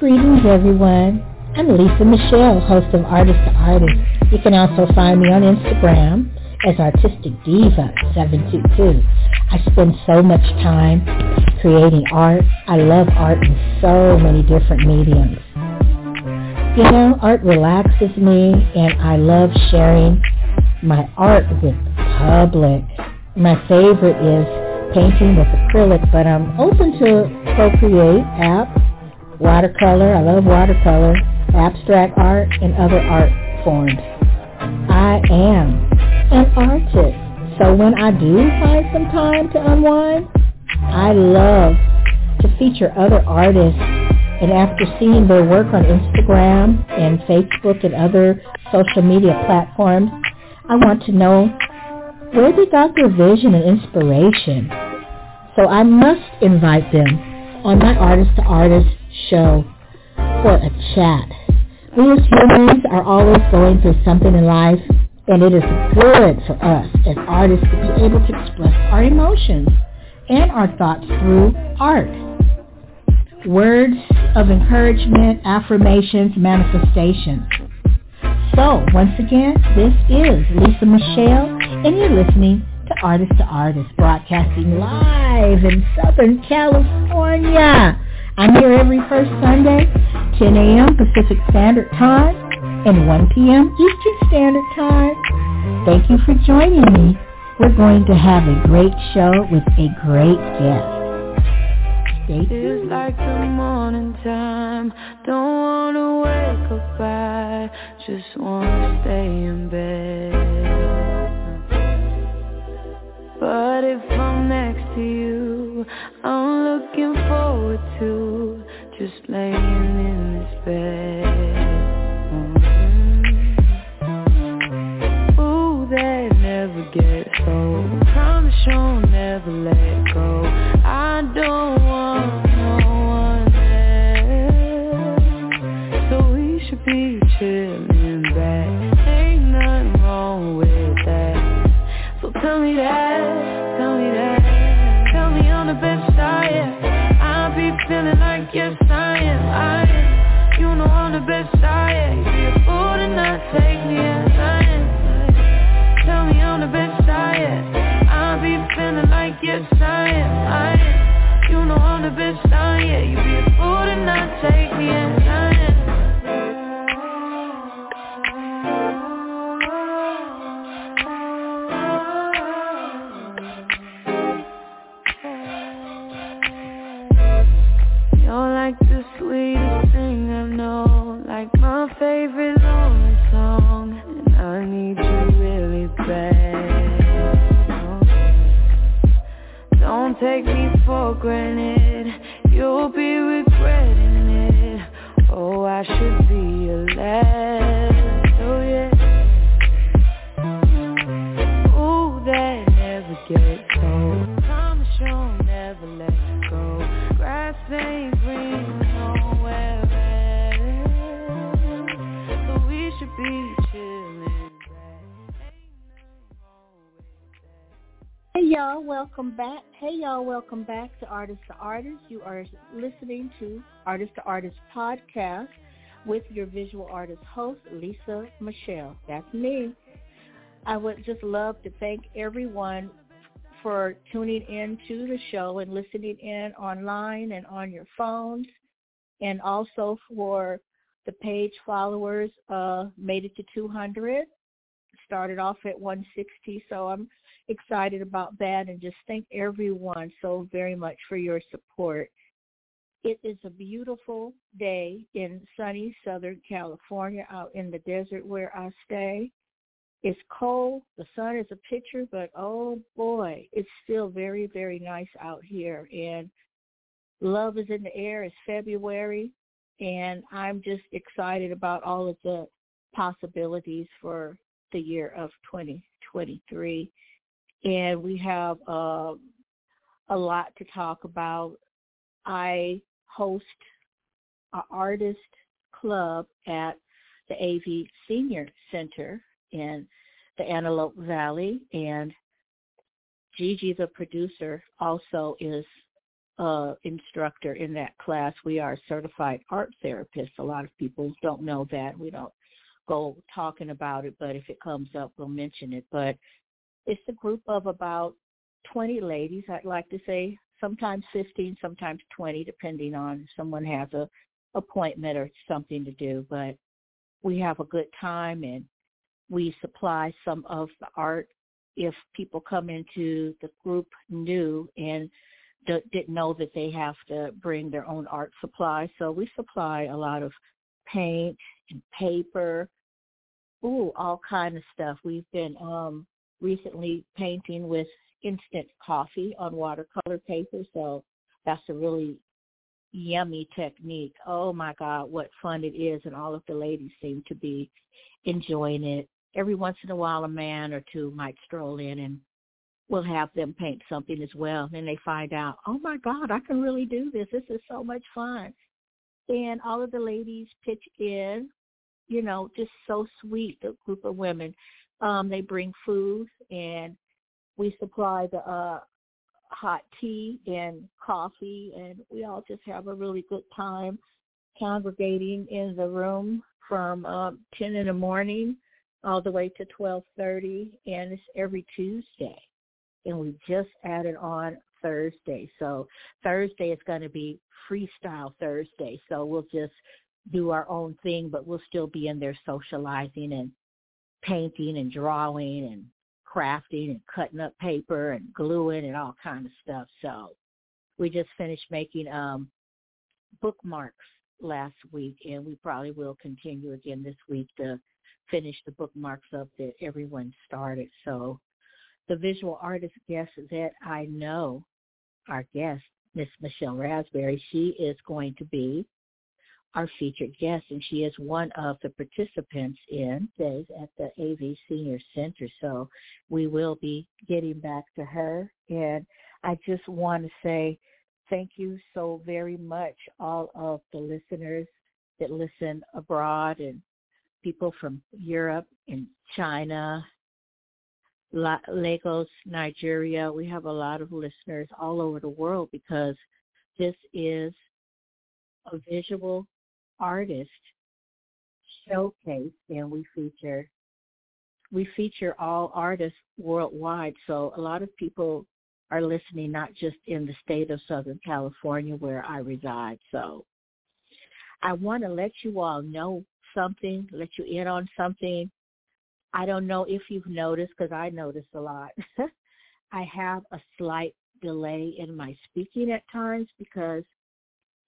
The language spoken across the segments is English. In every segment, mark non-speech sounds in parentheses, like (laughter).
Greetings, everyone. I'm Lisa Michelle, host of Artist to Artist. You can also find me on Instagram as Artistic Diva 722. I spend so much time creating art. I love art in so many different mediums. You know, art relaxes me and I love sharing my art with the public. My favorite is painting with acrylic, but I'm open to Procreate app, watercolor. I love watercolor, abstract art, and other art forms. I am an artist. So when I do find some time to unwind, I love to feature other artists and after seeing their work on Instagram and Facebook and other social media platforms, I want to know where they got their vision and inspiration. So I must invite them on my Artist to Artist show for a chat. We as humans are always going through something in life and it is good for us as artists to be able to express our emotions and our thoughts through art. Words of encouragement, affirmations, manifestations. So, once again, this is Lisa Michelle, and you're listening to Artist to Artist, broadcasting live in Southern California. I'm here every first Sunday, 10 a.m. Pacific Standard Time and 1 p.m. Eastern Standard Time. Thank you for joining me. We're going to have a great show with a great guest. Stay It's like the morning time. Don't wanna wake up. I just wanna stay in bed. But if I'm next to you, I'm looking forward to just laying in this bed. Artist to Artist. You are listening to Artist to Artist podcast with your visual artist host, Lisa Michelle. That's me. I would just love to thank everyone for tuning in to the show and listening in online and on your phones and also for the page followers uh made it to 200 started off at 160 so i'm excited about that and just thank everyone so very much for your support. It is a beautiful day in sunny southern california out in the desert where i stay. It's cold the sun is a picture but oh boy it's still very very nice out here. And love is in the air it's february and i'm just excited about all of the possibilities for the year of 2023 and we have uh, a lot to talk about i host an artist club at the av senior center in the Antelope Valley, and Gigi, the producer, also is uh, instructor in that class. We are certified art therapists. A lot of people don't know that. We don't go talking about it, but if it comes up, we'll mention it. But it's a group of about 20 ladies, I'd like to say, sometimes 15, sometimes 20, depending on if someone has a appointment or something to do. But we have a good time and we supply some of the art if people come into the group new and d- didn't know that they have to bring their own art supply. So we supply a lot of paint and paper, ooh, all kind of stuff. We've been um recently painting with instant coffee on watercolor paper, so that's a really yummy technique. Oh my God, what fun it is, and all of the ladies seem to be enjoying it. Every once in a while, a man or two might stroll in and we'll have them paint something as well. And then they find out, oh my God, I can really do this. This is so much fun. And all of the ladies pitch in, you know, just so sweet, the group of women. Um, they bring food and we supply the uh, hot tea and coffee and we all just have a really good time congregating in the room from uh, 10 in the morning all the way to 12.30 and it's every Tuesday and we just added on Thursday. So Thursday is going to be freestyle Thursday. So we'll just do our own thing, but we'll still be in there socializing and painting and drawing and crafting and cutting up paper and gluing and all kind of stuff. So we just finished making um bookmarks last week and we probably will continue again this week to finish the bookmarks up that everyone started. So the visual artist guest that I know, our guest, Miss Michele Raspberry, she is going to be our featured guest, and she is one of the participants in days at the AV Senior Center. So we will be getting back to her, and I just want to say thank you so very much, all of the listeners that listen abroad and people from Europe and China Lagos, Nigeria. We have a lot of listeners all over the world because this is a visual artist showcase and we feature we feature all artists worldwide. So a lot of people are listening not just in the state of Southern California where I reside. So I want to let you all know something, let you in on something I don't know if you've noticed because I notice a lot. (laughs) I have a slight delay in my speaking at times because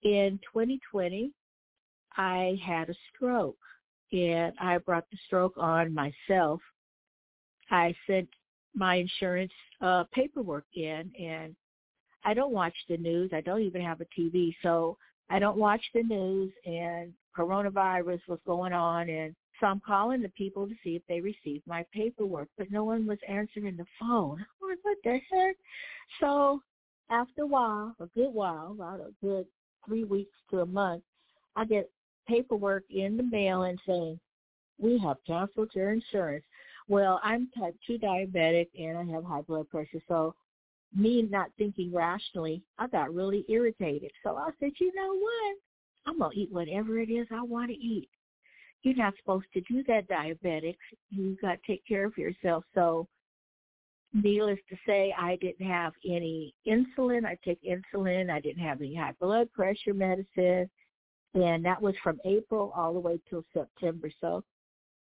in 2020 I had a stroke and I brought the stroke on myself. I sent my insurance uh paperwork in and I don't watch the news. I don't even have a TV. So I don't watch the news and coronavirus was going on and so I'm calling the people to see if they received my paperwork, but no one was answering the phone. What the heck? So after a while, a good while, about a good three weeks to a month, I get paperwork in the mail and saying, we have canceled your insurance. Well, I'm type 2 diabetic and I have high blood pressure. So me not thinking rationally, I got really irritated. So I said, you know what? I'm going to eat whatever it is I want to eat you're not supposed to do that, diabetics. You got to take care of yourself. So needless to say, I didn't have any insulin. I take insulin. I didn't have any high blood pressure medicine. And that was from April all the way till September. So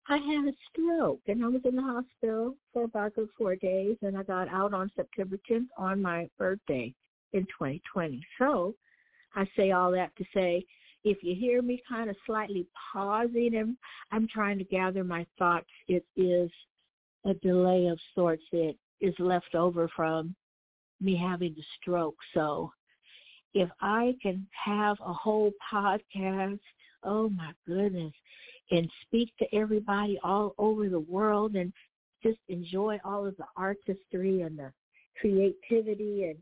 I had a stroke and I was in the hospital for about four days and I got out on September 10th on my birthday in 2020. So I say all that to say if you hear me kind of slightly pausing and I'm trying to gather my thoughts, it is a delay of sorts that is left over from me having the stroke. So if I can have a whole podcast, oh my goodness, and speak to everybody all over the world and just enjoy all of the artistry and the creativity and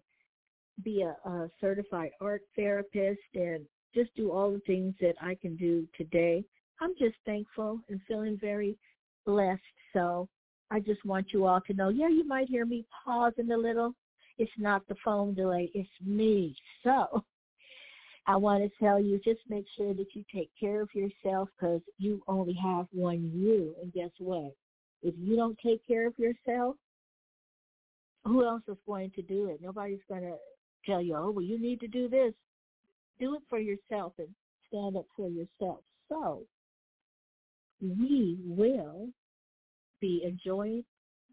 be a, a certified art therapist and just do all the things that I can do today. I'm just thankful and feeling very blessed. So I just want you all to know, yeah, you might hear me pausing a little. It's not the phone delay. It's me. So I want to tell you, just make sure that you take care of yourself because you only have one you. And guess what? If you don't take care of yourself, who else is going to do it? Nobody's going to tell you, oh, well, you need to do this. Do it for yourself and stand up for yourself. So we will be enjoying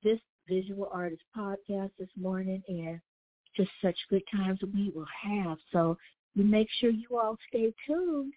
this visual artist podcast this morning and just such good times we will have. So you make sure you all stay tuned.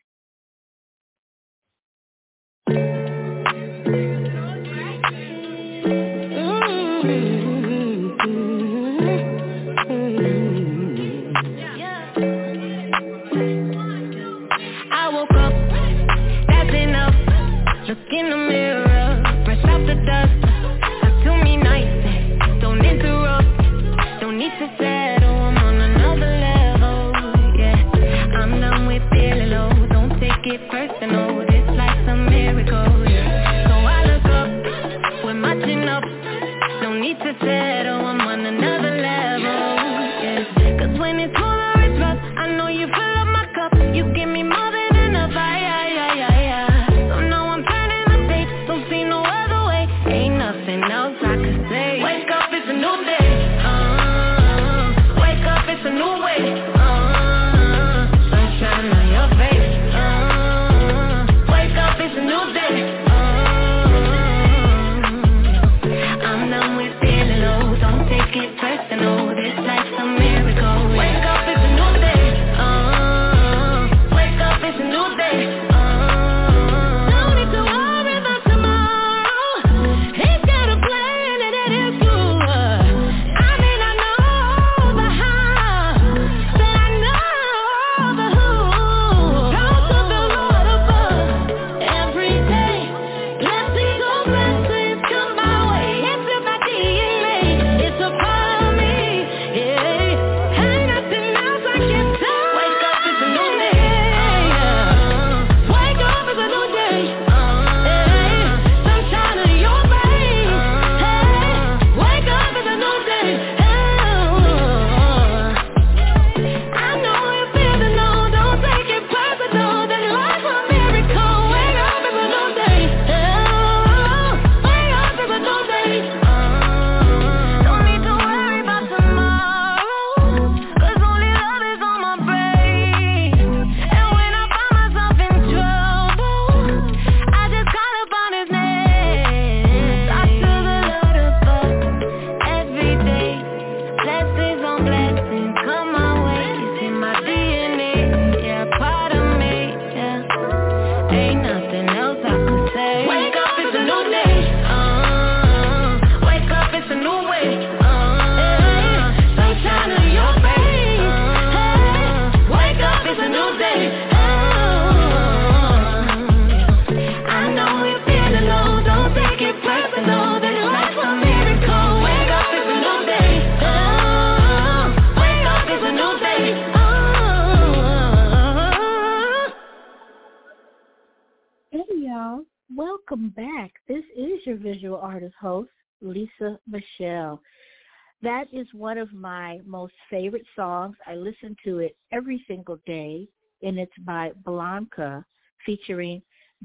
That is one of my most favorite songs. I listen to it every single day, and it's by Blanca featuring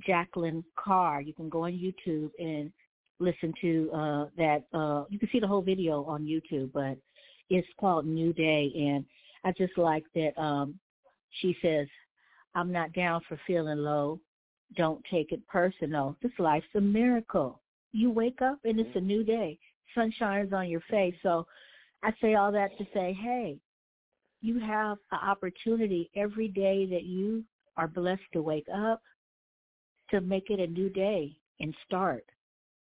Jacqueline Carr. You can go on YouTube and listen to uh, that. Uh, you can see the whole video on YouTube, but it's called New Day, and I just like that um, she says, I'm not down for feeling low. Don't take it personal. This life's a miracle. You wake up and it's a new day sun shines on your face. So I say all that to say, hey, you have an opportunity every day that you are blessed to wake up to make it a new day and start.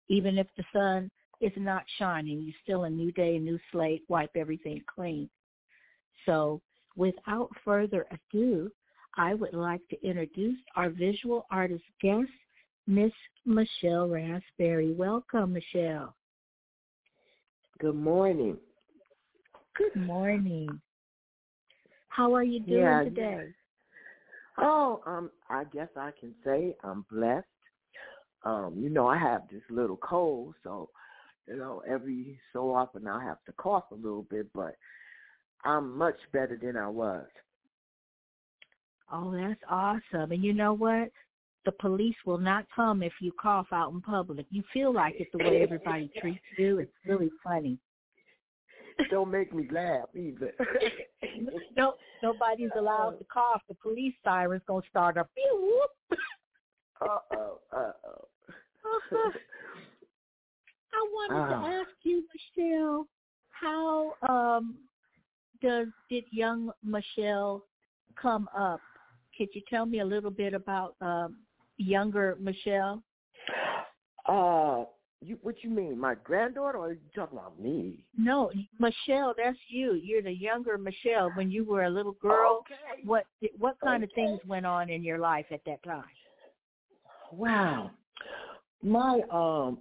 Even if the sun is not shining, you still a new day, a new slate, wipe everything clean. So without further ado, I would like to introduce our visual artist guest, Miss Michele Raspberry. Welcome, Michele. Good morning. Good morning. How are you doing yeah, today? Oh, um, I guess I can say I'm blessed. Um, you know, I have this little cold, so you know, every so often I have to cough a little bit, but I'm much better than I was. Oh, that's awesome. And you know what? The police will not come if you cough out in public. You feel like it the way everybody treats you. It's really funny. Don't make me laugh either. (laughs) no, nobody's allowed to cough. The police siren's gonna start up. uh oh, uh oh. I wanted to ah. ask you, Michele, how um does did young Michele come up? Could you tell me a little bit about um younger Michele? Uh you what you mean, my granddaughter or are you talking about me? No, Michele, that's you. You're the younger Michele when you were a little girl. Okay. What what kind okay. of things went on in your life at that time? Wow. My um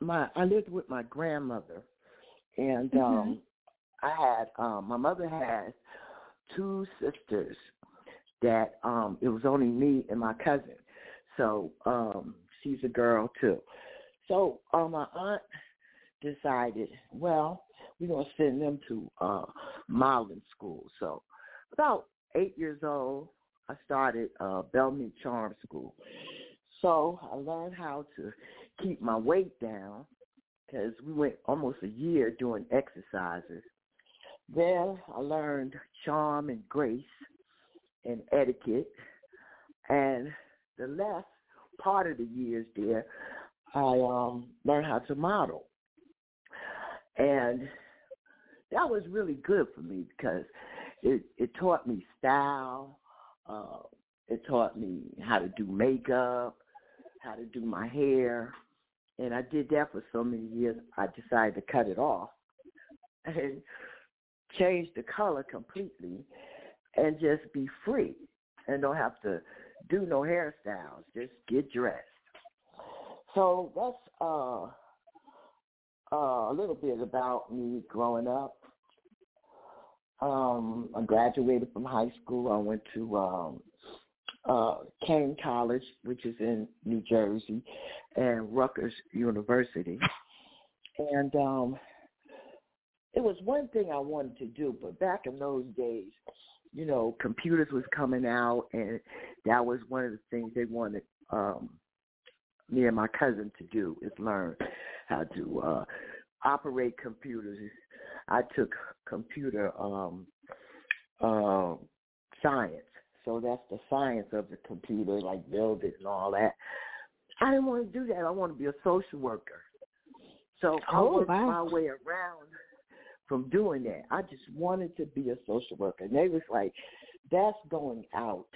my I lived with my grandmother and mm-hmm. um I had um my mother had two sisters that um it was only me and my cousin. So um she's a girl too. So uh, my aunt decided, well, we're gonna send them to uh modeling school. So about eight years old I started uh Bellmead Charm School. So I learned how to keep my weight down because we went almost a year doing exercises. Then I learned charm and grace and etiquette. And the last part of the years there, I um, learned how to model. And that was really good for me because it, it taught me style. Uh, it taught me how to do makeup, how to do my hair. And I did that for so many years, I decided to cut it off (laughs) and change the color completely and just be free and don't have to do no hairstyles. Just get dressed. So that's uh, uh, a little bit about me growing up. Um, I graduated from high school. I went to um, uh, Kean College, which is in New Jersey, and Rutgers University. And um, it was one thing I wanted to do, but back in those days, you know, computers was coming out, and that was one of the things they wanted um, me and my cousin to do is learn how to uh, operate computers. I took computer um, uh, science, so that's the science of the computer, like build it and all that. I didn't want to do that. I want to be a social worker. So I oh, worked wow. my way around from doing that. I just wanted to be a social worker. And they was like, that's going out.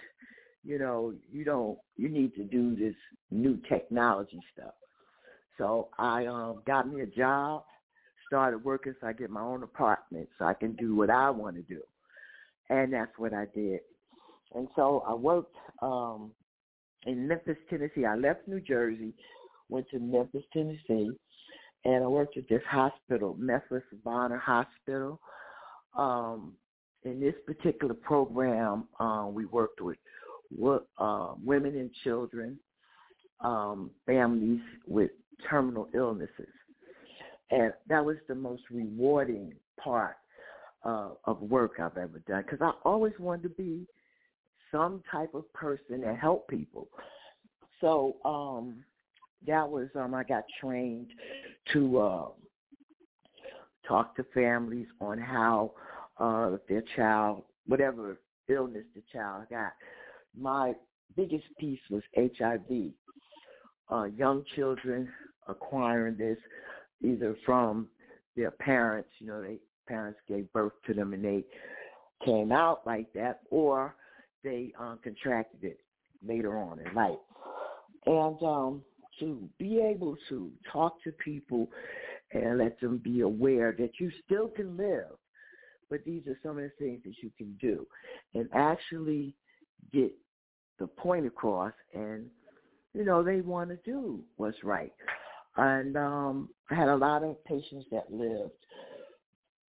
You know, you don't, you need to do this new technology stuff. So I um got me a job, started working so I get my own apartment so I can do what I want to do. And that's what I did. And so I worked um in Memphis, Tennessee. I left New Jersey, went to Memphis, Tennessee, and I worked at this hospital, Memphis Bonheur Hospital. Um, in this particular program, um, we worked with uh, women and children, um, families with terminal illnesses. And that was the most rewarding part uh, of work I've ever done because I always wanted to be some type of person that help people. So um, that was um, I got trained to uh, talk to families on how uh, their child, whatever illness the child got. My biggest piece was HIV. Uh, young children acquiring this either from their parents, you know, their parents gave birth to them and they came out like that, or they um, contracted it later on in life. And um, to be able to talk to people and let them be aware that you still can live, but these are some of the things that you can do, and actually get the point across. And you know they want to do what's right. And um, I had a lot of patients that lived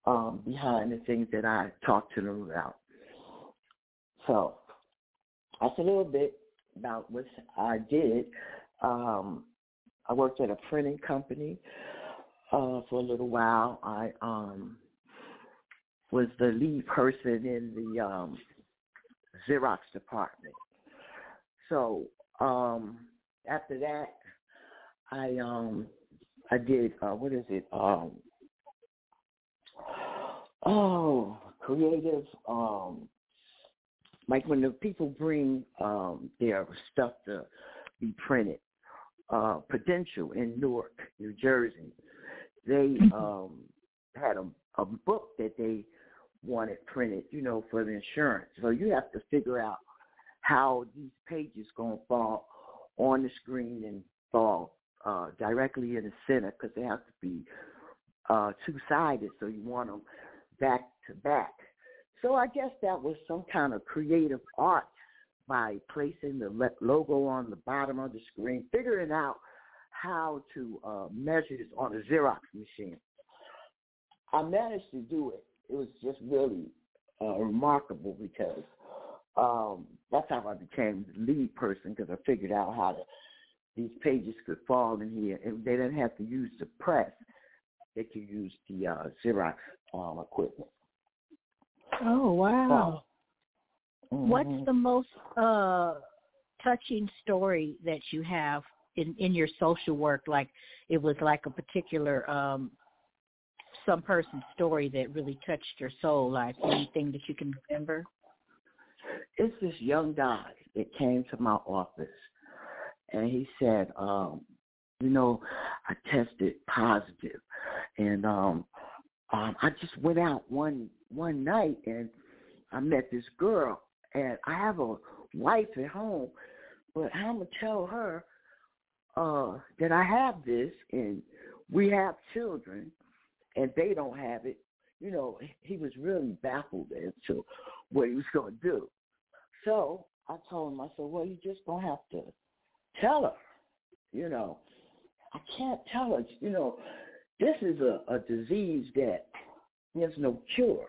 um, behind the things that I talked to them about. So that's a little bit about what I did. Um, I worked at a printing company uh, for a little while. I um, was the lead person in the um, Xerox department. So um, after that, I um I did uh, what is it um oh creative um like when the people bring um their stuff to be printed uh Prudential in Newark, New Jersey, they Mm-hmm. um had a a book that they wanted printed, you know, for the insurance. So you have to figure out how these pages gonna fall on the screen and fall uh, directly in the center because they have to be uh, two-sided, so you want them back to back. So I guess that was some kind of creative art by placing the logo on the bottom of the screen, figuring out how to uh, measure this on a Xerox machine. I managed to do it. It was just really uh, remarkable because um, that's how I became the lead person because I figured out how to these pages could fall in here, and they didn't have to use the press. They could use the uh, Xerox um, equipment. Oh wow! What's Mhm. the most uh touching story that you have in in your social work? Like it was like a particular um some person's story that really touched your soul. Like anything that you can remember? It's this young guy that came to my office and he said, um, you know, I tested positive and um um I just went out one one night and I met this girl and I have a wife at home but I'm gonna tell her uh that I have this and we have children and they don't have it. You know, he was really baffled as to what he was gonna do. So I told him, I said, well, you just gonna have to tell her. You know, I can't tell her. You know, this is a, a disease that there's no cure.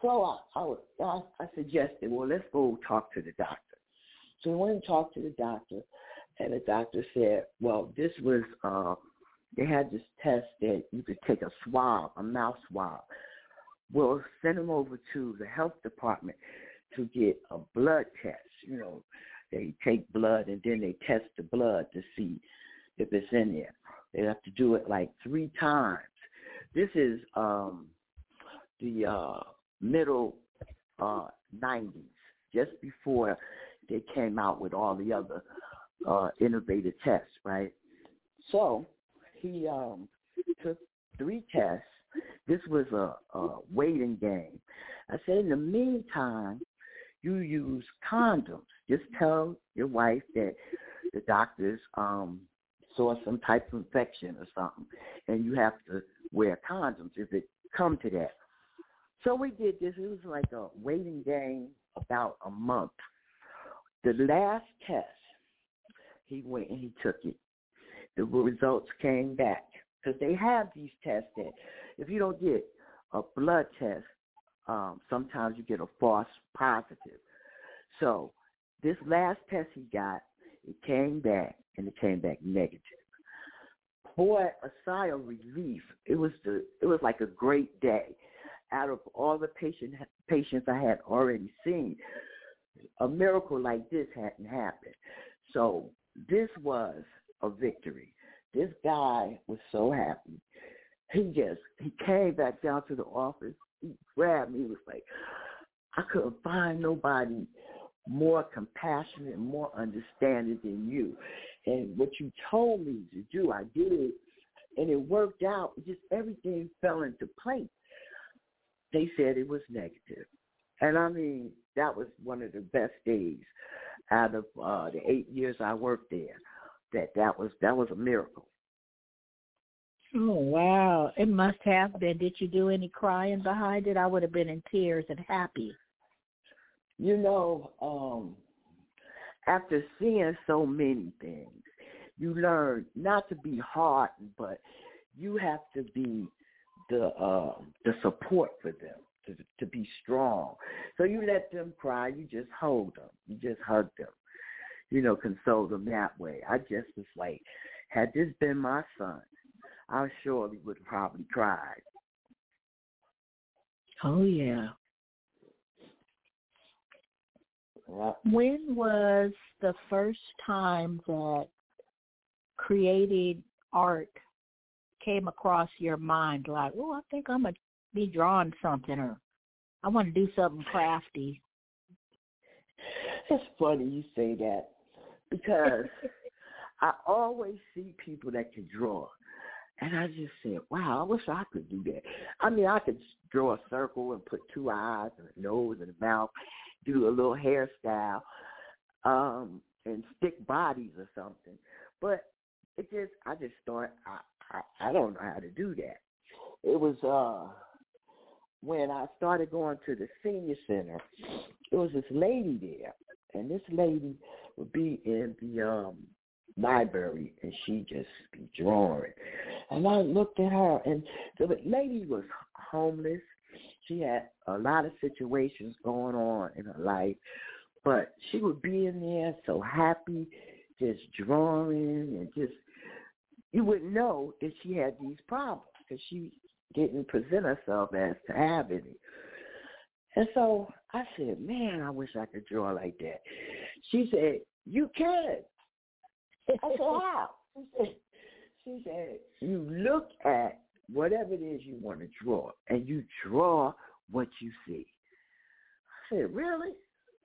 So I, I, I, I suggested, well, let's go talk to the doctor. So we went and talked to the doctor, and the doctor said, well, this was, uh, they had this test that you could take a swab, a mouth swab. We'll send them over to the health department to get a blood test. You know, they take blood and then they test the blood to see if it's in there. They have to do it like three times. This is um the uh middle uh nineties, just before they came out with all the other uh innovative tests, right? So he um took three tests. This was a, a waiting game. I said in the meantime, you use condoms. Just tell your wife that the doctors um saw some type of infection or something, and you have to wear condoms if it come to that. So we did this. It was like a waiting game about a month. The last test, he went and he took it. The results came back because they have these tests that if you don't get a blood test, um, sometimes you get a false positive. So this last test he got, it came back and it came back negative. Boy, a sigh of relief. It was the it was like a great day. Out of all the patient patients I had already seen, a miracle like this hadn't happened. So this was a victory. This guy was so happy. He just he came back down to the office. He grabbed me. He was like, I couldn't find nobody more compassionate, more understanding than you. And what you told me to do, I did, and it worked out. Just everything fell into place. They said it was negative, and I mean that was one of the best days out of uh, the eight years I worked there. That that was that was a miracle. Oh wow! It must have been. Did you do any crying behind it? I would have been in tears and happy. You know, um, after seeing so many things, you learn not to be hardened, but you have to be the uh, the support for them to to be strong. So you let them cry, you just hold them, you just hug them, you know, console them that way. I just was like, had this been my son, I surely would have probably cried. Oh yeah. When was the first time that creating art came across your mind? Like, oh, I think I'm gonna be drawing something, or I want to do something crafty. It's funny you say that because I always see people that can draw. And I just said, wow, I wish I could do that. I mean, I could draw a circle and put two eyes and a nose and a mouth, do a little hairstyle, um, and stick bodies or something. But it just, I just thought, I, I, I don't know how to do that. It was uh when I started going to the senior center. It was this lady there, and this lady would be in the um library and she just be drawing. And I looked at her and the lady was homeless. She had a lot of situations going on in her life, but she would be in there so happy, just drawing and just you wouldn't know that she had these problems because she didn't present herself as to have any. And so I said, man, I wish I could draw like that. She said, you can. I said, how? She said, she said, you look at whatever it is you want to draw, and you draw what you see. I said, really?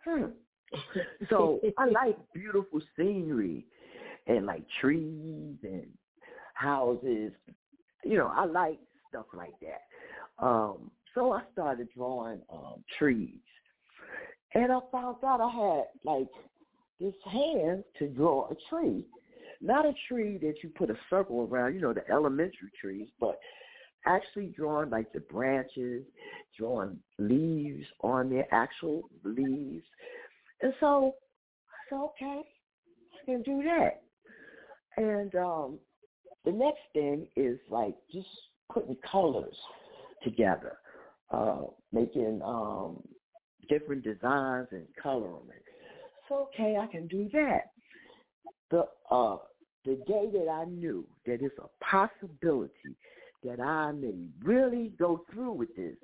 Hmm. (laughs) so I like beautiful scenery and like trees and houses. You know, I like stuff like that. Um, so I started drawing um, trees. And I found out I had like this hand to draw a tree. Not a tree that you put a circle around, you know, the elementary trees, but actually drawing like the branches, drawing leaves on their actual leaves. And so I said, okay, I can do that. And um the next thing is like just putting colors together, uh, making um different designs and coloring. Okay, I can do that. The uh the day that I knew that it's a possibility that I may really go through with this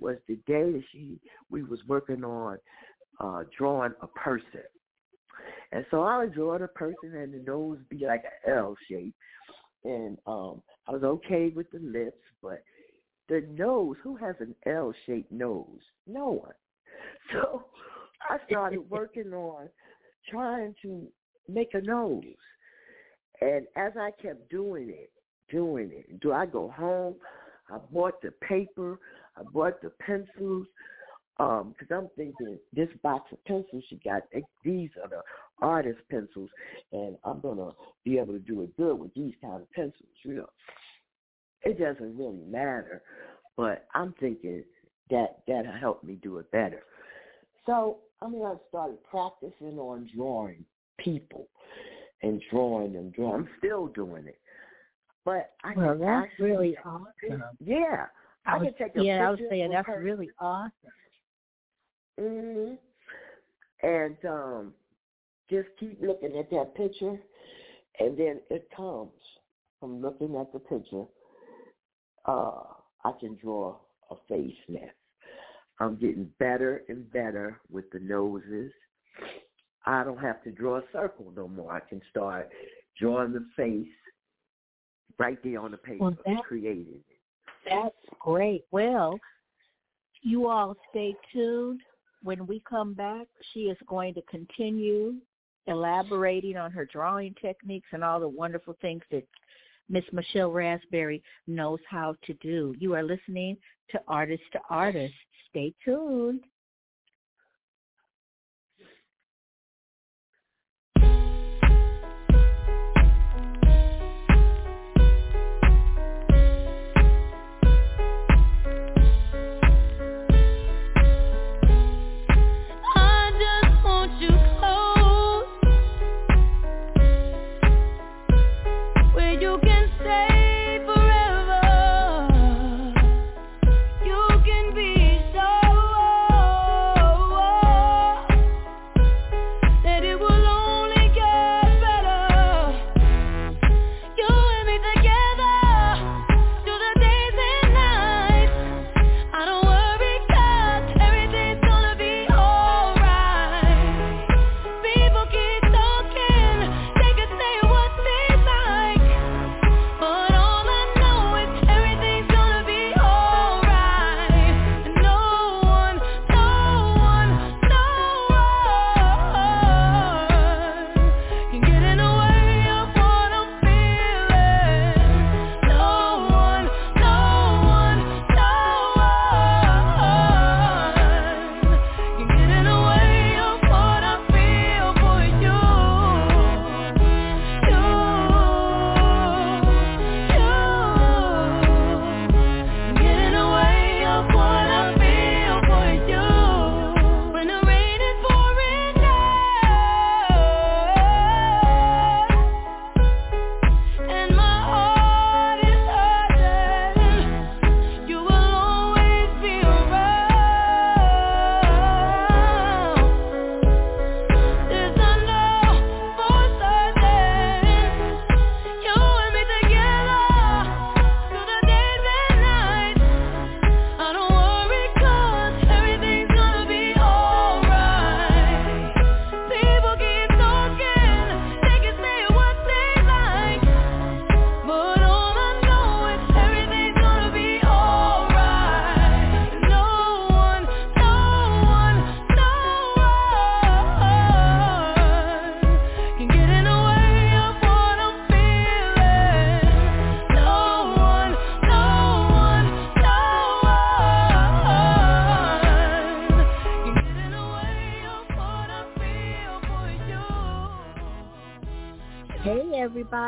was the day that she we was working on uh drawing a person. And so I would draw the person and the nose be like an L shape. And um I was okay with the lips, but the nose, who has an L shaped nose? No one. (laughs) So I (laughs) started working on trying to make a nose. And as I kept doing it, doing it, do I go home? I bought the paper, I bought the pencils, um, because I'm thinking this box of pencils she got, these are the artist pencils, and I'm gonna be able to do it good with these kind of pencils. You know, it doesn't really matter, but I'm thinking that that'll help me do it better. So I mean, I started practicing on drawing people and drawing and drawing. I'm still doing it, but I well, can that's actually, really awesome. Yeah, I, I was, can take a yeah, I was saying that's her. really awesome. hmm And um, just keep looking at that picture, and then it comes from looking at the picture. Uh, I can draw a face now. I'm getting better and better with the noses. I don't have to draw a circle no more. I can start drawing the face right there on the paper, Well, that- created. That's great. Well, you all stay tuned. When we come back, she is going to continue elaborating on her drawing techniques and all the wonderful things that Miss Michele Raspberry knows how to do. You are listening to Artist to Artist. Stay tuned.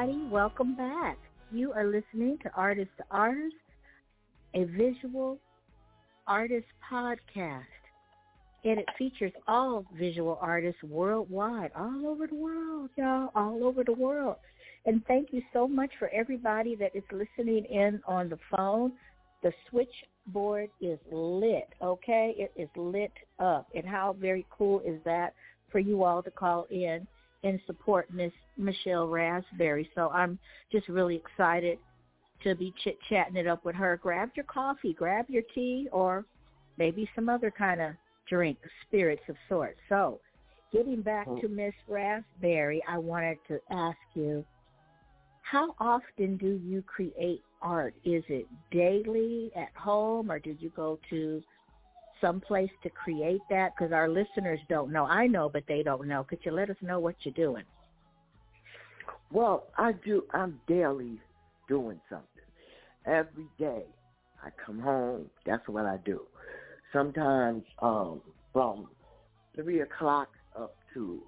Everybody, welcome back. You are listening to Artist to Artist, a visual artist podcast. And it features all visual artists worldwide, all over the world, y'all, all over the world. And thank you so much for everybody that is listening in on the phone. The switchboard is lit, okay? It is lit up. And how very cool is that for you all to call in and support Miss Michele Raspberry. So I'm just really excited to be chit chatting it up with her. Grab your coffee, grab your tea, or maybe some other kind of drink, spirits of sorts. So, getting back mm. to Miss Raspberry, I wanted to ask you, how often do you create art? Is it daily at home, or did you go to some place to create that? Because our listeners don't know. I know, but they don't know. Could you let us know what you're doing? Well, I do. I'm daily doing something. Every day, I come home. That's what I do. Sometimes um, from three o'clock up to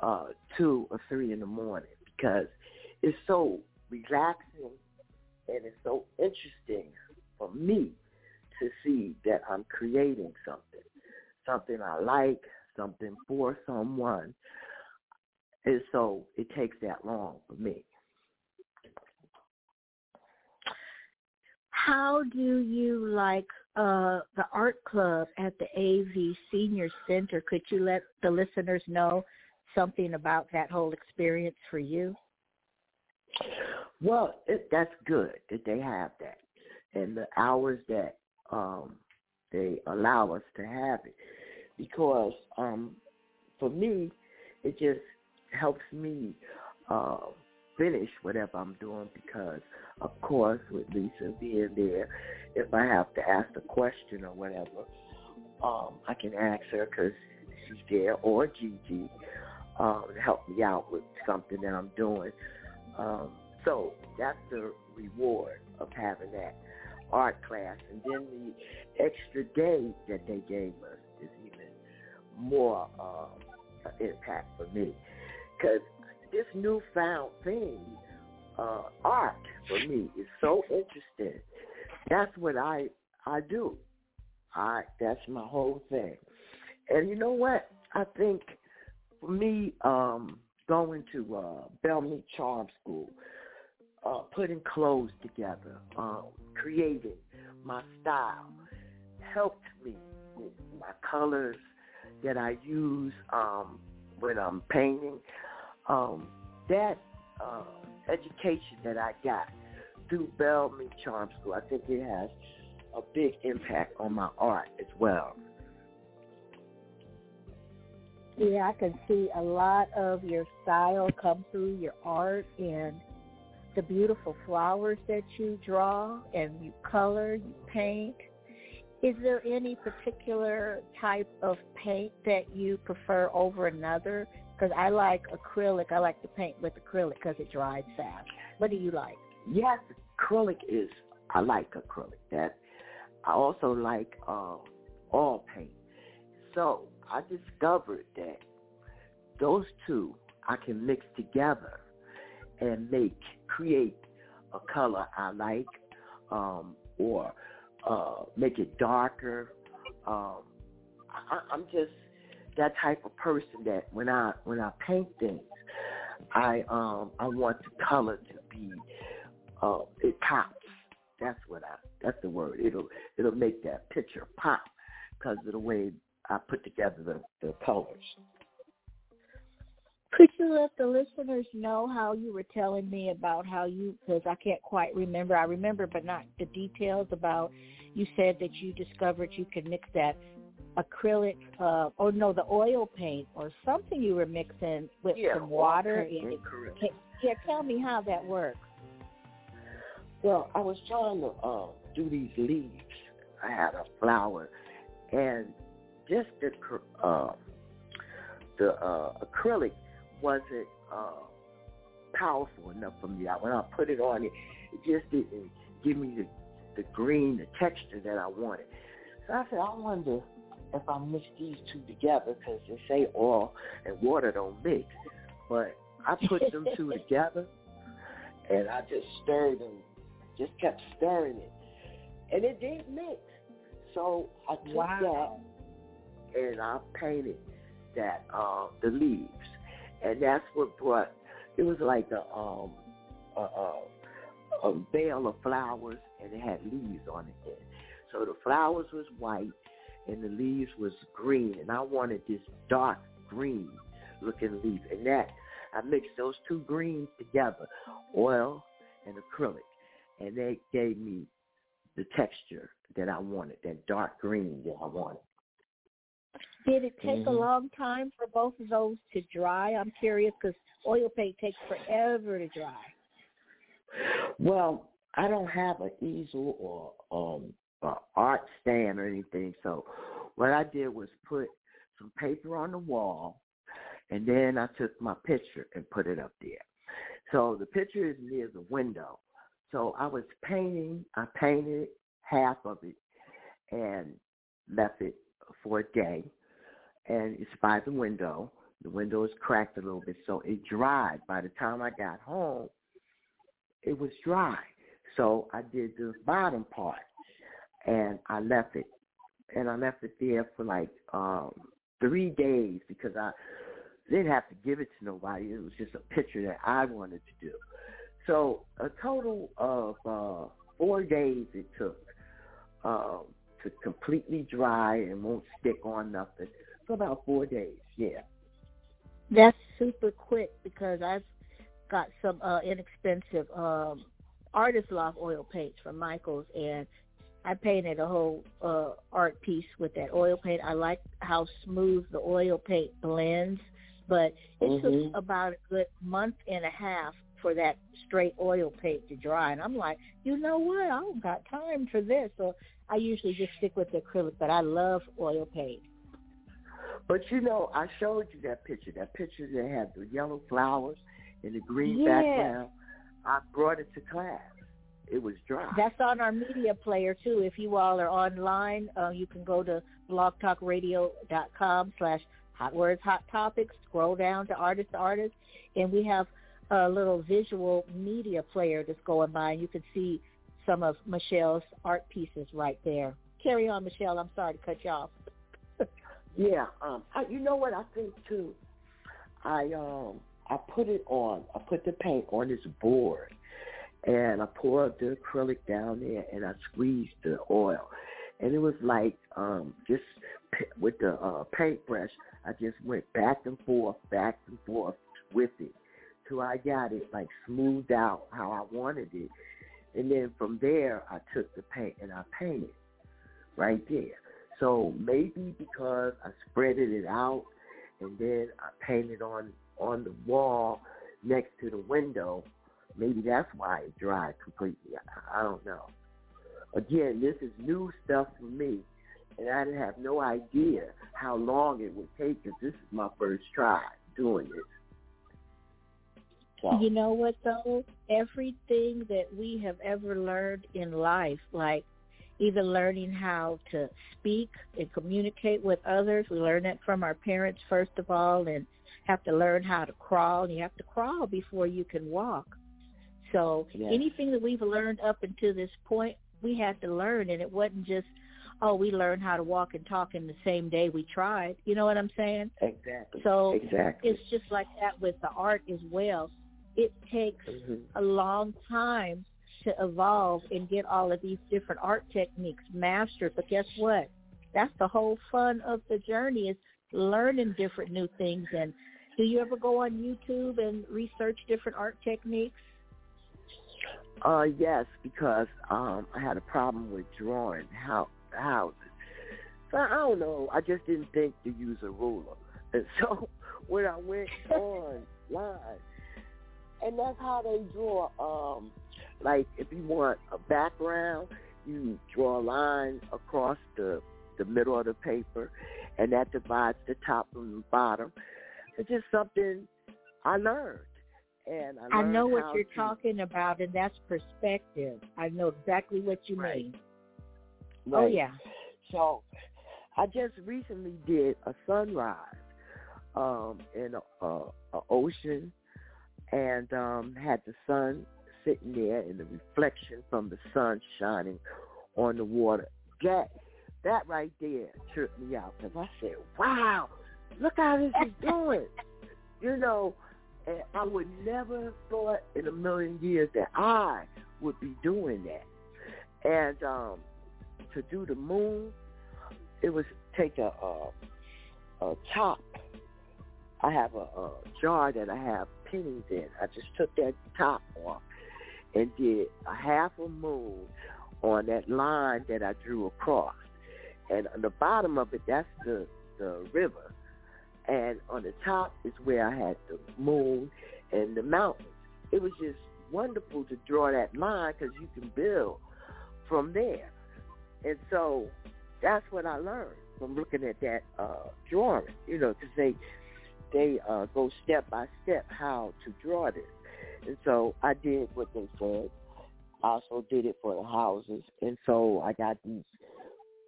uh, two or three in the morning because it's so relaxing and it's so interesting for me to see that I'm creating something, something I like, something for someone. And so it takes that long for me. How do you like uh, the art club at the AV Senior Center? Could you let the listeners know something about that whole experience for you? Well, it, that's good that they have that, and the hours that um, they allow us to have it, because um, for me, it just helps me uh, finish whatever I'm doing. Because, of course, with Lisa being there, if I have to ask a question or whatever, um, I can ask her because she's there, or Gigi um, to help me out with something that I'm doing. Um, so that's the reward of having that art class. And then the extra day that they gave us is even more uh, impact for me. Because this newfound thing, uh, art for me, is so interesting. That's what I I do. I that's my whole thing. And you know what? I think for me, um, going to uh, Bellmead Charm School, uh, putting clothes together, um, creating my style, helped me with my colors that I use um, when I'm painting. Um, that uh, education that I got through Bellmead Charm School, I think it has a big impact on my art as well. Yeah, I can see a lot of your style come through your art and the beautiful flowers that you draw and you color, you paint. Is there any particular type of paint that you prefer over another? Because I like acrylic. I like to paint with acrylic because it dries fast. What do you like? Yes, acrylic is. I like acrylic. That I also like uh, paint. So I discovered that those two I can mix together and make create a color I like, um, or uh, make it darker. Um, I, I'm just that type of person that when I when I paint things, I um I want the color to be uh, it pops. That's what I that's the word. It'll it'll make that picture pop because of the way I put together the, the colors. Could you let the listeners know how you were telling me about how you, because I can't quite remember. I remember, but not the details about. You said that you discovered you could mix that acrylic, uh, or no, the oil paint or something you were mixing with yeah, some water. And, can, yeah, tell me how that works. Well, I was trying to uh, do these leaves. I had a flower, and just the uh, the uh, acrylic wasn't uh, powerful enough for me. I, when I put it on, it, it just didn't give me the the green, the texture that I wanted. So I said, I wonder if I mix these two together because they say oil and water don't mix. But I put them (laughs) two together, and I just stirred them, just kept stirring it, and it didn't mix. So I took wow. that and I painted that uh, the leaves, and that's what brought. It was like a um a, a, a veil of flowers, and it had leaves on it. So the flowers was white, and the leaves was green, and I wanted this dark green looking leaf, and that I mixed those two greens together, oil and acrylic, and they gave me the texture that I wanted, that dark green that I wanted. Did it take mm-hmm. a long time for both of those to dry? I'm curious because oil paint takes forever to dry. Well, I don't have an easel or um uh, art stand or anything, so what I did was put some paper on the wall, and then I took my picture and put it up there. So the picture is near the window. So I was painting. I painted half of it and left it for a day, and it's by the window. The window is cracked a little bit, so it dried. By the time I got home, it was dry. So I did the bottom part, and I left it, and I left it there for like um three days because I didn't have to give it to nobody. It was just a picture that I wanted to do. So a total of uh, four days it took um, to completely dry and won't stick on nothing. For about four days, yeah. That's super quick because I've got some uh, inexpensive um, artist loft oil paints from Michaels, and I painted a whole uh, art piece with that oil paint. I like how smooth the oil paint blends, but it mm-hmm. took about a good month and a half for that straight oil paint to dry. And I'm like, you know what? I don't got time for this. So I usually just stick with the acrylic, but I love oil paint. But you know, I showed you that picture. That picture that had the yellow flowers and the green yeah. background. I brought it to class it was dry. That's on our media player too. If you all are online, uh, you can go to blogtalkradio.com slash hot words, hot topics, scroll down to artist to artist, and we have a little visual media player that's going by, and you can see some of Michele's art pieces right there. Carry on, Michele. I'm sorry to cut you off. Yeah, um, I, you know what I think too. I um I put it on. I put the paint on this board, and I poured the acrylic down there and I squeezed the oil. And it was like um just with the uh paintbrush, I just went back and forth, back and forth with it till I got it like smoothed out how I wanted it. And then from there, I took the paint and I painted right there. So maybe because I spreaded it out and then I painted on on the wall next to the window, Maybe that's why it dried completely. I, I don't know. Again, this is new stuff for me, and I didn't have no idea how long it would take because this is my first try doing. So. You know what though? Everything that we have ever learned in life, like even learning how to speak and communicate with others, we learn that from our parents first of all, and have to learn how to crawl. And you have to crawl before you can walk. So yes. anything that we've learned up until this point, we had to learn, and it wasn't just, oh, we learned how to walk and talk in the same day we tried. You know what I'm saying? Exactly. So exactly. it's just like that with the art as well. It takes mm-hmm. a long time to evolve and get all of these different art techniques mastered. But guess what? That's the whole fun of the journey is learning different new things. And do you ever go on YouTube and research different art techniques? Uh, yes, because um, I had a problem with drawing how, houses. So I don't know. I just didn't think to use a ruler, (laughs) and so when I went (laughs) online, and that's how they draw. Um, like if you want a background, you draw a line across the the middle of the paper, and that divides the top from the bottom. It's just something I learned and I, I know what you're to... talking about, and that's perspective. I know exactly what you right. mean. Oh, right. Oh yeah. So I just recently did a sunrise um, in a ocean and um, had the sun sitting there and the reflection from the sun shining on the water. That that right there tripped me out because I said, "Wow, look how this is doing." (laughs) you know, and I would never have thought in a million years that I would be doing that. And um, to do the moon, it was take a a, a top. I have a, a jar that I have pennies in. I just took that top off and did a half a moon on that line that I drew across. And on the bottom of it, that's the the river and on the top is where I had the moon and the mountains. It was just wonderful to draw that line because you can build from there. And so that's what I learned from looking at that uh, drawing, you know, because they they uh, go step by step how to draw this. And so I did what they said. I also did it for the houses. And so I got these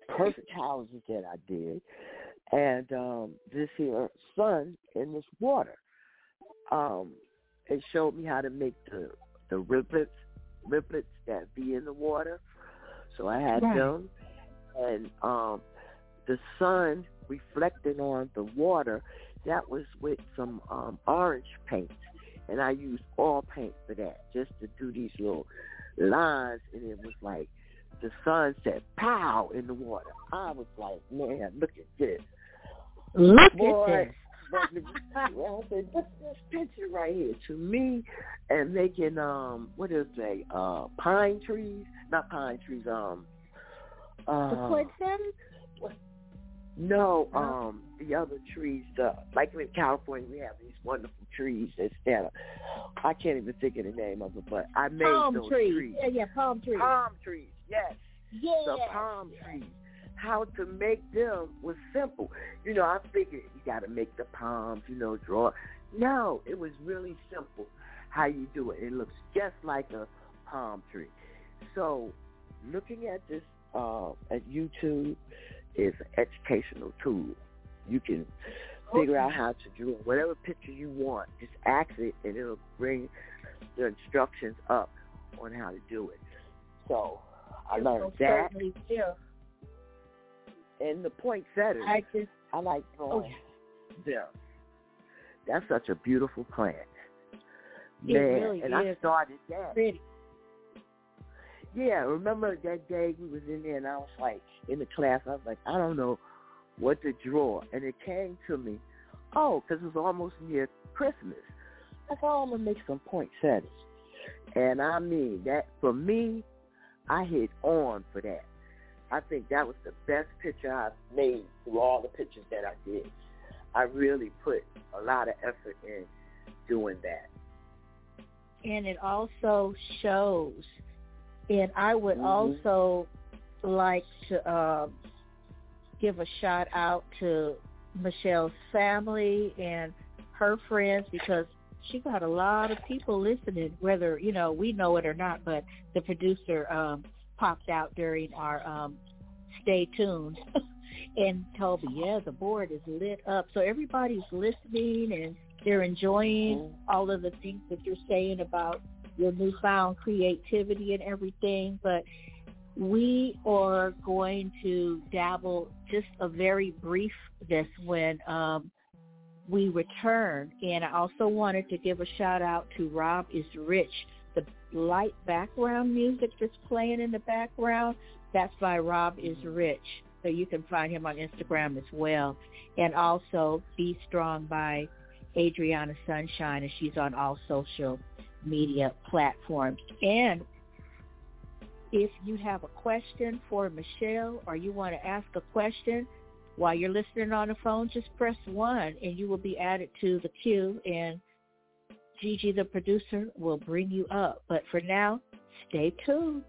perfect houses that I did and um, this here sun in this water. Um, it showed me how to make the the rivulets rivulets that be in the water. So I had right. them, and um, the sun reflecting on the water. That was with some um, orange paint, and I used oil paint for that, just to do these little lines. And it was like the sun said "pow" in the water. I was like, man, look at this. Look Boy, (laughs) at this. well, I said, this, this picture right here to me, and making um, what is they? Uh, pine trees, not pine trees. Um, uh, the. No, um, the other trees. The like in California, we have these wonderful trees that stand. Up. I can't even think of the name of it, but I made palm those trees. trees. Yeah, yeah, palm trees. Palm trees. Yes. Yeah. The palm trees how to make them was simple. You know, I figured you got to make the palms, you know, draw. No, it was really simple how you do it. It looks just like a palm tree. So, looking at this uh, at YouTube is an educational tool. You can oh. figure out how to draw whatever picture you want. Just ask it, and it'll bring the instructions up on how to do it. So I learned that. And the poinsettias, I just I like oh. them. That's such a beautiful plant. It Man, really and is. I started that. Pretty. Yeah, remember that day we was in there and I was like in the class. I was like, I don't know what to draw, and it came to me. Oh, because it was almost near Christmas. I thought oh, I'm gonna make some poinsettias, and I mean that for me, I hit on for that. I think that was the best picture I've made through all the pictures that I did. I really put a lot of effort in doing that. And it also shows, and I would mm-hmm. also like to uh, give a shout out to Michele's family and her friends because she got a lot of people listening, whether you know we know it or not. But the producer um, popped out during our um, stay tuned (laughs) and told me, yeah, the board is lit up. So everybody's listening and they're enjoying mm-hmm. all of the things that you're saying about your newfound creativity and everything. But we are going to dabble just a very brief this when um, we return. And I also wanted to give a shout out to Rob is Rich the light background music that's playing in the background, that's by Rob is Rich. So you can find him on Instagram as well. And also Be Strong by Adriana Sunshine, and she's on all social media platforms. And if you have a question for Michele or you want to ask a question while you're listening on the phone, just press 1 and you will be added to the queue and Gigi, the producer, will bring you up. But for now, stay tuned.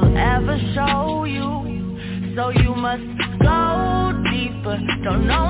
They'll ever show you. So you must go deeper. Don't know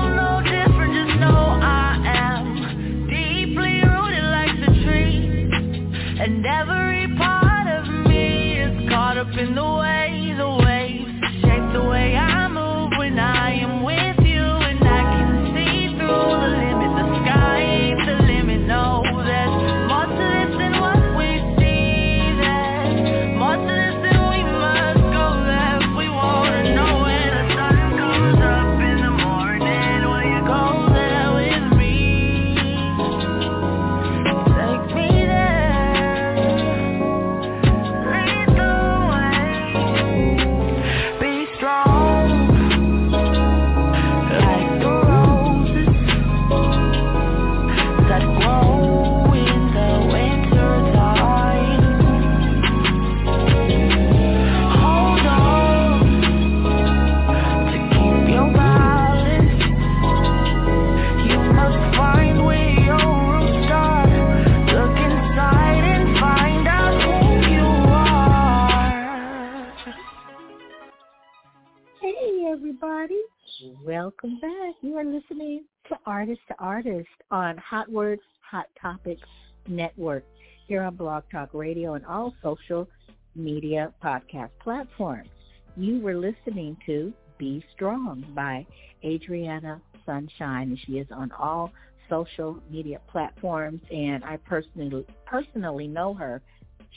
welcome back. You are listening to Artist to Artist on Hot Words, Hot Topics Network here on Blog Talk Radio and all social media podcast platforms. You were listening to Be Strong by Adriana Sunshine she is on all social media platforms and I personally personally know her.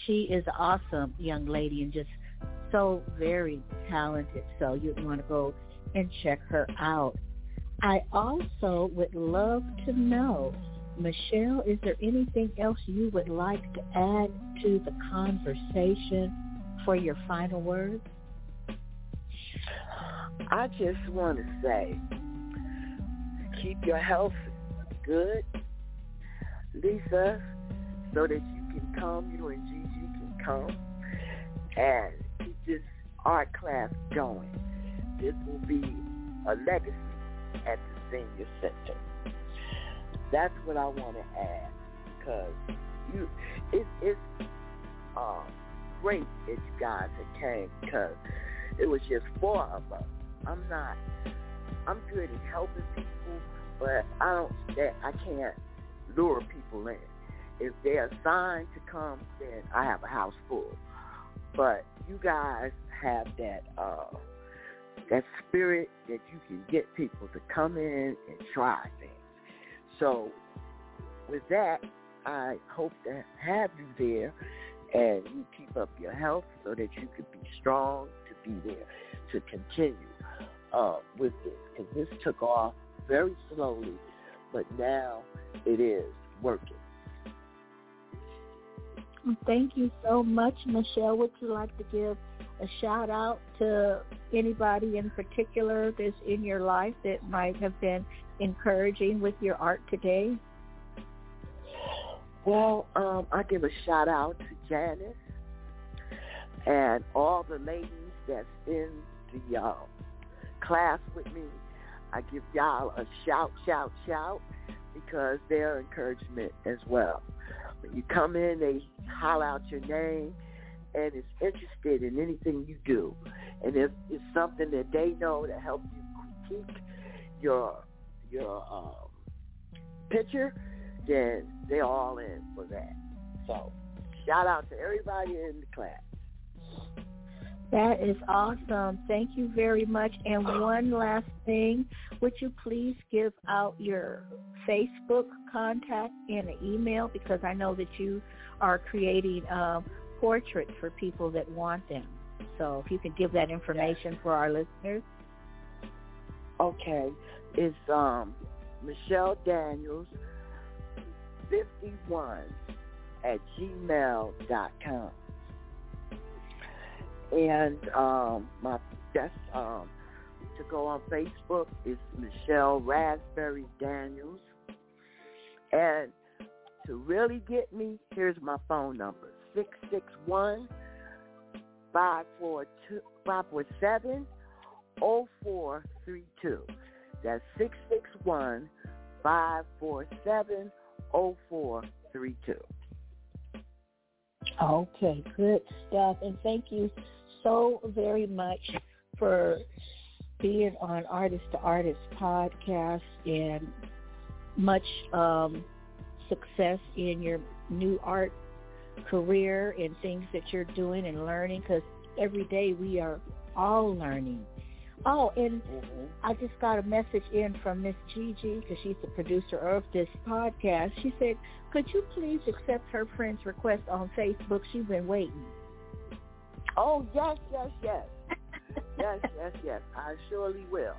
She is an awesome young lady and just so very talented. So you'd want to go and check her out. I also would love to know, Michele, is there anything else you would like to add to the conversation for your final words? I just want to say, keep your health good, Lisa, so that you can come, you and Gigi can come, and keep this art class going. This will be a legacy at the senior center. That's what I want to add, because you, it, it's um, great that you guys had came, because it was just four of us. I'm not. I'm good at helping people, but I don't. That I can't lure people in. If they're assigned to come, then I have a house full. But you guys have that uh, that spirit that you can get people to come in and try things. So with that, I hope to have you there and you keep up your health so that you can be strong to be there to continue uh, with this because this took off very slowly, but now it is working. Thank you so much, Michele. Would you like to give a shout out to anybody in particular that's in your life that might have been encouraging with your art today? Well, um, I give a shout out to Janice and all the ladies that's in the uh, class with me. I give y'all a shout, shout, shout because they're encouragement as well. When you come in, they holler out your name and is interested in anything you do. And if it's something that they know to help you critique your your um, picture, then they're all in for that. So shout out to everybody in the class. That is awesome. Thank you very much. And one last thing, would you please give out your Facebook contact and an email because I know that you are creating uh, portraits for people that want them. So if you could give that information for our listeners. Okay. It's um Michelle Daniels fifty one at gmail dot com. And um my that's um to go on Facebook is Michele Raspberry Daniels. And to really get me, here's my phone number. Six six one five four two five four seven oh four three two. That's six six one five four seven oh four three two. Okay, good stuff. And thank you so very much for being on Artist to Artist podcast and much um, success in your new art career and things that you're doing and learning because every day we are all learning. Oh, and mm-hmm. I just got a message in from Miss Gigi because she's the producer of this podcast. She said, could you please accept her friend's request on Facebook? She's been waiting. Oh, yes, yes, yes. (laughs) yes, yes, yes. I surely will.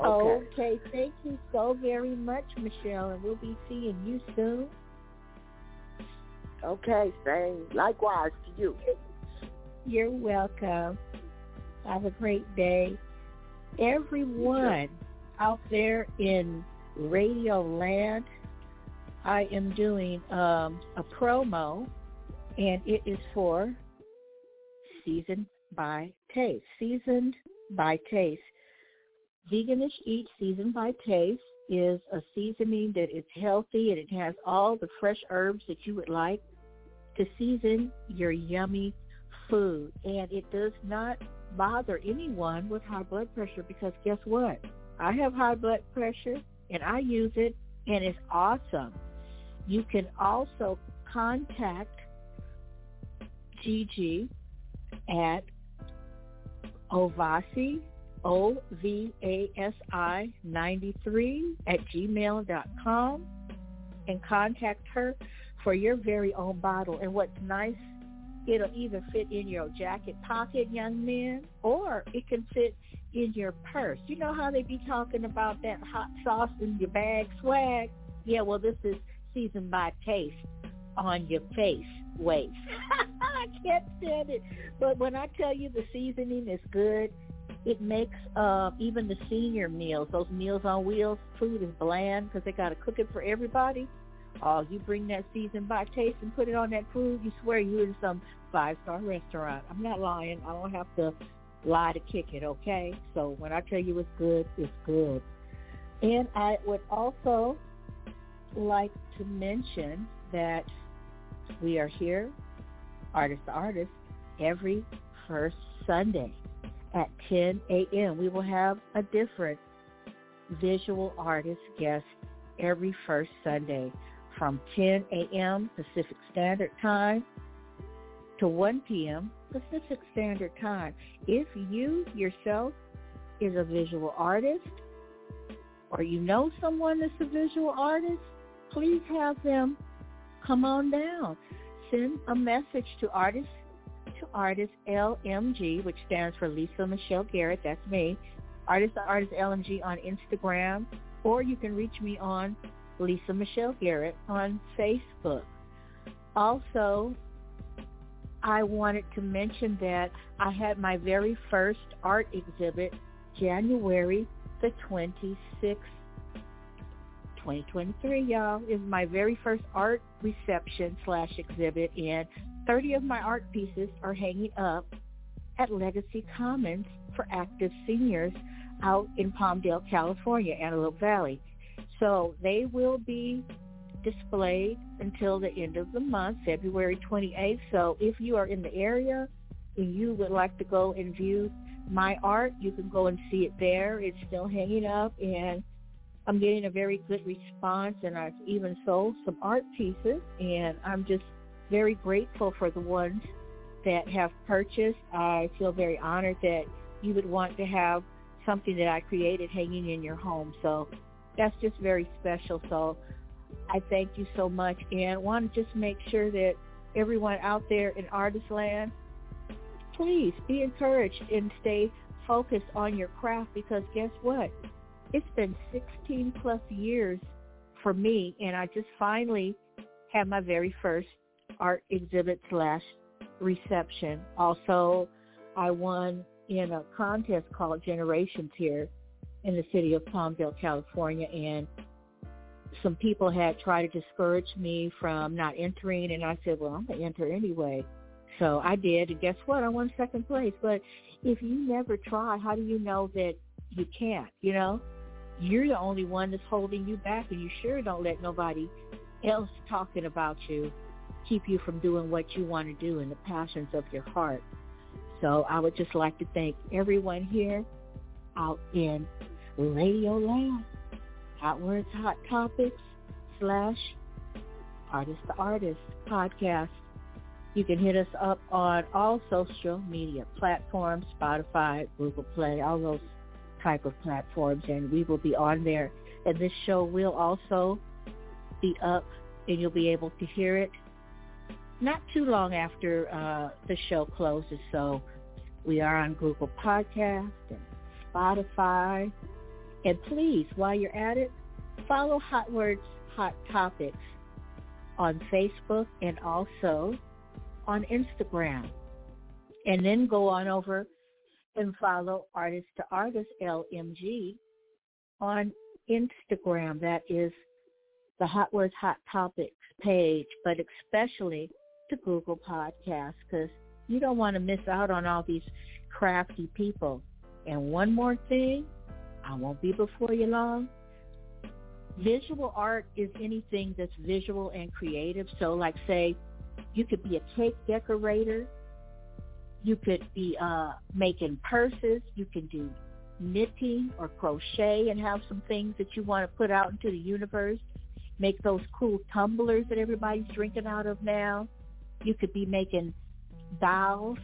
Okay. okay. Thank you so very much, Michele, and we'll be seeing you soon. Okay, same. Likewise to you. You're welcome. Have a great day. Everyone out there in Radio Land, I am doing um, a promo, and it is for Seasoned by Taste. Seasoned by Taste. Veganish Eat Seasoned by Taste is a seasoning that is healthy and it has all the fresh herbs that you would like to season your yummy food. And it does not bother anyone with high blood pressure because guess what? I have high blood pressure and I use it and it's awesome. You can also contact Gigi at Ovasi, O-V-A-S-I 93 at gmail.com and contact her for your very own bottle. And what's nice It'll either fit in your jacket pocket, young men, or it can fit in your purse. You know how they be talking about that hot sauce in your bag swag? Yeah, well, this is seasoned by taste on your face waist. (laughs) Can't stand it. But when I tell you the seasoning is good, it makes uh, even the senior meals, those meals on wheels, food is bland because they got to cook it for everybody. Oh, you bring that season by taste and put it on that food, you swear you're in some five-star restaurant. I'm not lying. I don't have to lie to kick it, okay? So when I tell you it's good, it's good. And I would also like to mention that we are here, Artist to Artist, every first Sunday at 10 a.m. We will have a different visual artist guest every first Sunday from 10 a.m. Pacific Standard Time to 1 p.m. Pacific Standard Time. If you yourself is a visual artist or you know someone that's a visual artist, please have them come on down. Send a message to artist to artist LMG, which stands for Lisa Michelle Garrett. That's me. Artist to artist LMG on Instagram, or you can reach me on Lisa Michelle Garrett on Facebook. Also, I wanted to mention that I had my very first art exhibit January the 26th, 2023, y'all, is my very first art reception slash exhibit and 30 of my art pieces are hanging up at Legacy Commons for active seniors out in Palmdale, California, Antelope Valley. So they will be displayed until the end of the month, February 28th. So if you are in the area and you would like to go and view my art, you can go and see it there. It's still hanging up and I'm getting a very good response and I've even sold some art pieces and I'm just very grateful for the ones that have purchased. I feel very honored that you would want to have something that I created hanging in your home. So that's just very special. So I thank you so much and want to just make sure that everyone out there in artist land, please be encouraged and stay focused on your craft because guess what? It's been 16 plus years for me and I just finally had my very first art exhibit slash reception. Also, I won in a contest called Generations here in the city of Palmdale, California, and some people had tried to discourage me from not entering, and I said, well, I'm going to enter anyway. So I did, and guess what? I won second place. But if you never try, how do you know that you can't, you know? You're the only one that's holding you back, and you sure don't let nobody else talking about you keep you from doing what you want to do and the passions of your heart. So I would just like to thank everyone here out in Radio Land, Hot Words, Hot Topics, slash Artist to Artist podcast. You can hit us up on all social media platforms, Spotify, Google Play, all those type of platforms, and we will be on there. And this show will also be up, and you'll be able to hear it not too long after uh, the show closes. So we are on Google Podcast and Spotify. And please, while you're at it, follow Hot Words, Hot Topics on Facebook and also on Instagram. And then go on over and follow Artist to Artist LMG on Instagram. That is the Hot Words Hot Topics page, but especially to Google Podcasts because you don't want to miss out on all these crafty people. And one more thing, I won't be before you long. Visual art is anything that's visual and creative. So like say, you could be a cake decorator. You could be uh, making purses. You can do knitting or crochet and have some things that you want to put out into the universe. Make those cool tumblers that everybody's drinking out of now. You could be making dolls,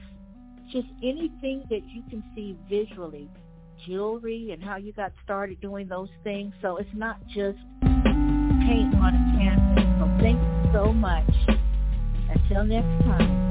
just anything that you can see visually, jewelry and how you got started doing those things. So it's not just paint on a canvas. So thank you so much. Until next time.